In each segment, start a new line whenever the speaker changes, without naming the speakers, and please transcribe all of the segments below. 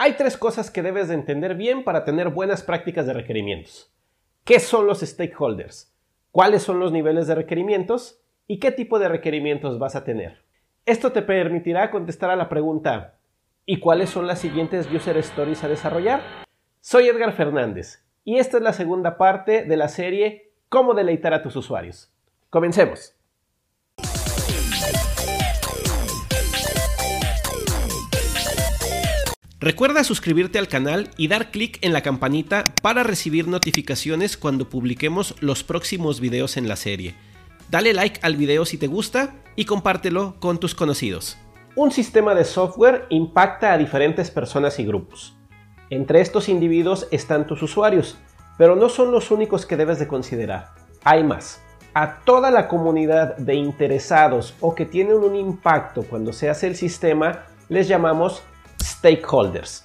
Hay tres cosas que debes de entender bien para tener buenas prácticas de requerimientos. ¿Qué son los stakeholders? ¿Cuáles son los niveles de requerimientos? ¿Y qué tipo de requerimientos vas a tener? Esto te permitirá contestar a la pregunta ¿y cuáles son las siguientes user stories a desarrollar? Soy Edgar Fernández y esta es la segunda parte de la serie Cómo deleitar a tus usuarios. Comencemos. Recuerda suscribirte al canal y dar clic en la campanita para recibir notificaciones cuando publiquemos los próximos videos en la serie. Dale like al video si te gusta y compártelo con tus conocidos. Un sistema de software impacta a diferentes personas y grupos. Entre estos individuos están tus usuarios, pero no son los únicos que debes de considerar. Hay más. A toda la comunidad de interesados o que tienen un impacto cuando se hace el sistema les llamamos stakeholders.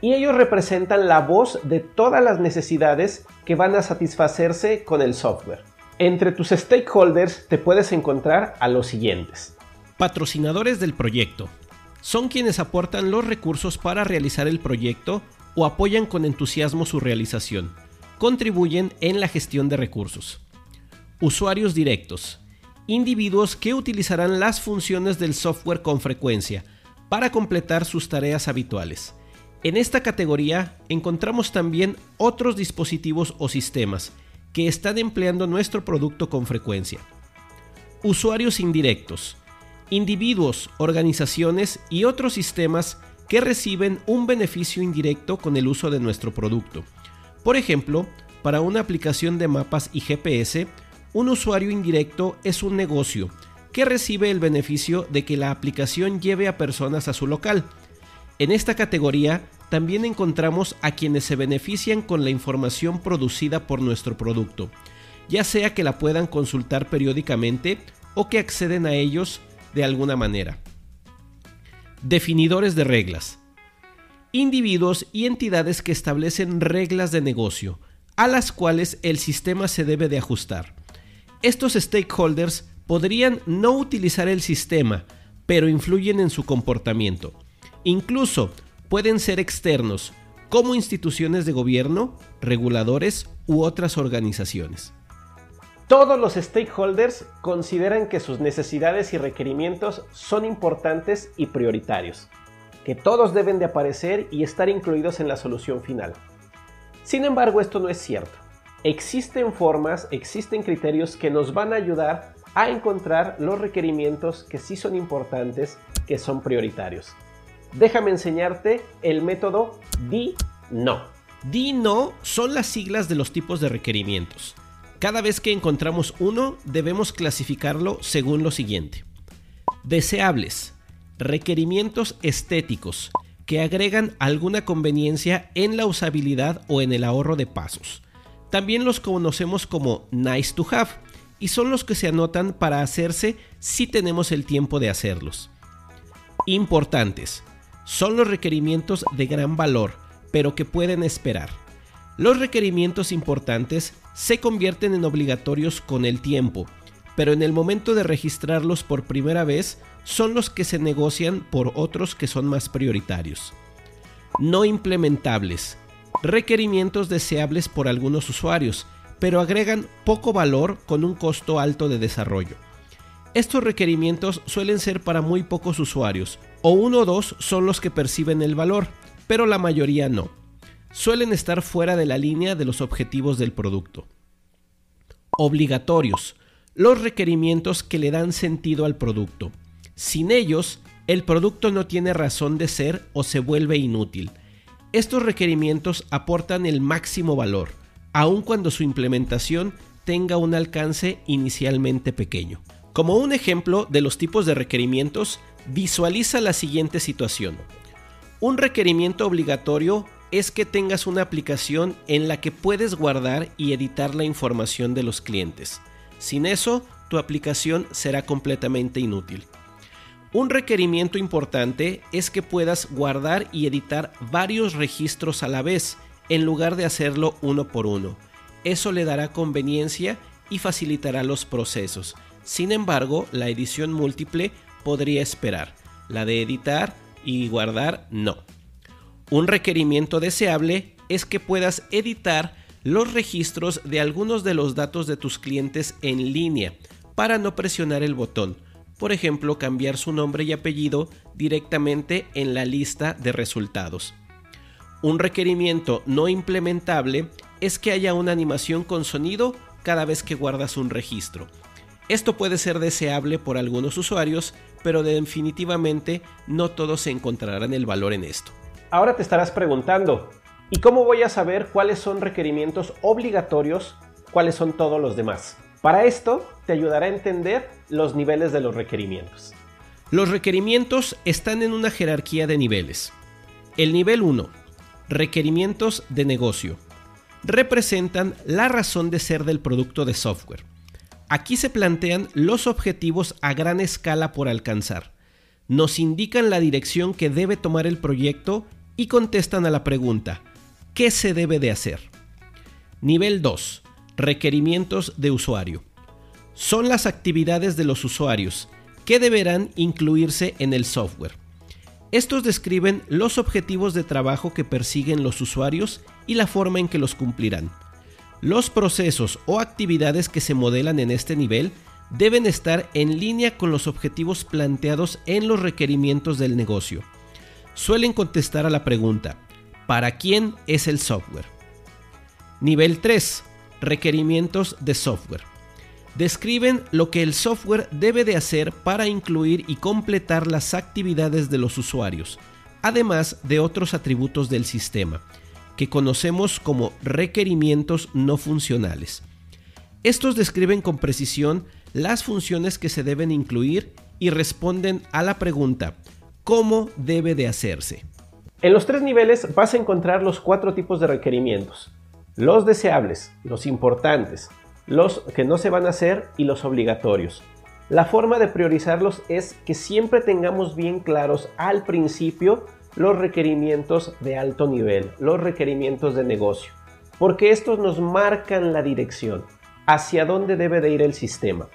Y ellos representan la voz de todas las necesidades que van a satisfacerse con el software. Entre tus stakeholders te puedes encontrar a los siguientes.
Patrocinadores del proyecto. Son quienes aportan los recursos para realizar el proyecto o apoyan con entusiasmo su realización. Contribuyen en la gestión de recursos. Usuarios directos. Individuos que utilizarán las funciones del software con frecuencia, para completar sus tareas habituales. En esta categoría encontramos también otros dispositivos o sistemas que están empleando nuestro producto con frecuencia. Usuarios indirectos, individuos, organizaciones y otros sistemas que reciben un beneficio indirecto con el uso de nuestro producto. Por ejemplo, para una aplicación de mapas y GPS, un usuario indirecto es un negocio que recibe el beneficio de que la aplicación lleve a personas a su local. En esta categoría también encontramos a quienes se benefician con la información producida por nuestro producto, ya sea que la puedan consultar periódicamente o que acceden a ellos de alguna manera. Definidores de reglas. Individuos y entidades que establecen reglas de negocio, a las cuales el sistema se debe de ajustar. Estos stakeholders podrían no utilizar el sistema, pero influyen en su comportamiento. Incluso pueden ser externos, como instituciones de gobierno, reguladores u otras organizaciones.
Todos los stakeholders consideran que sus necesidades y requerimientos son importantes y prioritarios, que todos deben de aparecer y estar incluidos en la solución final. Sin embargo, esto no es cierto. Existen formas, existen criterios que nos van a ayudar a encontrar los requerimientos que sí son importantes, que son prioritarios. Déjame enseñarte el método DI-NO.
DI-NO son las siglas de los tipos de requerimientos. Cada vez que encontramos uno, debemos clasificarlo según lo siguiente. Deseables. Requerimientos estéticos que agregan alguna conveniencia en la usabilidad o en el ahorro de pasos. También los conocemos como nice to have y son los que se anotan para hacerse si tenemos el tiempo de hacerlos. Importantes. Son los requerimientos de gran valor, pero que pueden esperar. Los requerimientos importantes se convierten en obligatorios con el tiempo, pero en el momento de registrarlos por primera vez son los que se negocian por otros que son más prioritarios. No implementables. Requerimientos deseables por algunos usuarios, pero agregan poco valor con un costo alto de desarrollo. Estos requerimientos suelen ser para muy pocos usuarios, o uno o dos son los que perciben el valor, pero la mayoría no. Suelen estar fuera de la línea de los objetivos del producto. Obligatorios. Los requerimientos que le dan sentido al producto. Sin ellos, el producto no tiene razón de ser o se vuelve inútil. Estos requerimientos aportan el máximo valor, aun cuando su implementación tenga un alcance inicialmente pequeño. Como un ejemplo de los tipos de requerimientos, visualiza la siguiente situación. Un requerimiento obligatorio es que tengas una aplicación en la que puedes guardar y editar la información de los clientes. Sin eso, tu aplicación será completamente inútil. Un requerimiento importante es que puedas guardar y editar varios registros a la vez en lugar de hacerlo uno por uno. Eso le dará conveniencia y facilitará los procesos. Sin embargo, la edición múltiple podría esperar. La de editar y guardar no. Un requerimiento deseable es que puedas editar los registros de algunos de los datos de tus clientes en línea para no presionar el botón. Por ejemplo, cambiar su nombre y apellido directamente en la lista de resultados. Un requerimiento no implementable es que haya una animación con sonido cada vez que guardas un registro. Esto puede ser deseable por algunos usuarios, pero definitivamente no todos encontrarán el valor en esto.
Ahora te estarás preguntando, ¿y cómo voy a saber cuáles son requerimientos obligatorios, cuáles son todos los demás? Para esto te ayudará a entender los niveles de los requerimientos.
Los requerimientos están en una jerarquía de niveles. El nivel 1, requerimientos de negocio, representan la razón de ser del producto de software. Aquí se plantean los objetivos a gran escala por alcanzar. Nos indican la dirección que debe tomar el proyecto y contestan a la pregunta, ¿qué se debe de hacer? Nivel 2. Requerimientos de usuario. Son las actividades de los usuarios que deberán incluirse en el software. Estos describen los objetivos de trabajo que persiguen los usuarios y la forma en que los cumplirán. Los procesos o actividades que se modelan en este nivel deben estar en línea con los objetivos planteados en los requerimientos del negocio. Suelen contestar a la pregunta, ¿para quién es el software? Nivel 3. Requerimientos de software. Describen lo que el software debe de hacer para incluir y completar las actividades de los usuarios, además de otros atributos del sistema que conocemos como requerimientos no funcionales. Estos describen con precisión las funciones que se deben incluir y responden a la pregunta ¿cómo debe de hacerse?
En los tres niveles vas a encontrar los cuatro tipos de requerimientos. Los deseables, los importantes, los que no se van a hacer y los obligatorios. La forma de priorizarlos es que siempre tengamos bien claros al principio los requerimientos de alto nivel, los requerimientos de negocio, porque estos nos marcan la dirección, hacia dónde debe de ir el sistema.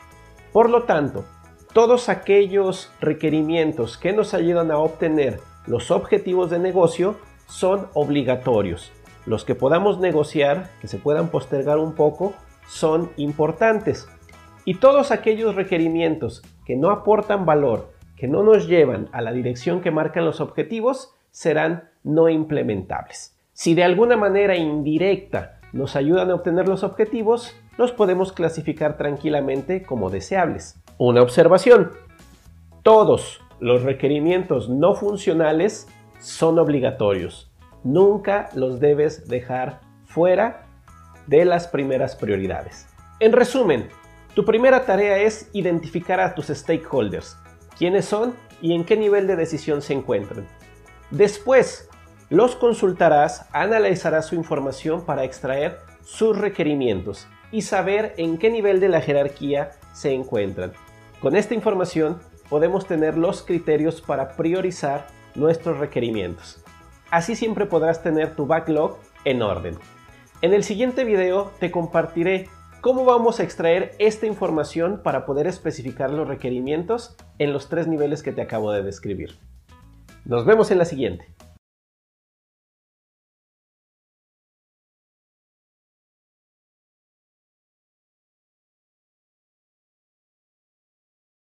Por lo tanto, todos aquellos requerimientos que nos ayudan a obtener los objetivos de negocio son obligatorios. Los que podamos negociar, que se puedan postergar un poco, son importantes. Y todos aquellos requerimientos que no aportan valor, que no nos llevan a la dirección que marcan los objetivos serán no implementables. Si de alguna manera indirecta nos ayudan a obtener los objetivos, los podemos clasificar tranquilamente como deseables. Una observación. Todos los requerimientos no funcionales son obligatorios. Nunca los debes dejar fuera de las primeras prioridades. En resumen, tu primera tarea es identificar a tus stakeholders, quiénes son y en qué nivel de decisión se encuentran. Después, los consultarás, analizarás su información para extraer sus requerimientos y saber en qué nivel de la jerarquía se encuentran. Con esta información podemos tener los criterios para priorizar nuestros requerimientos. Así siempre podrás tener tu backlog en orden. En el siguiente video te compartiré ¿Cómo vamos a extraer esta información para poder especificar los requerimientos en los tres niveles que te acabo de describir? Nos vemos en la siguiente.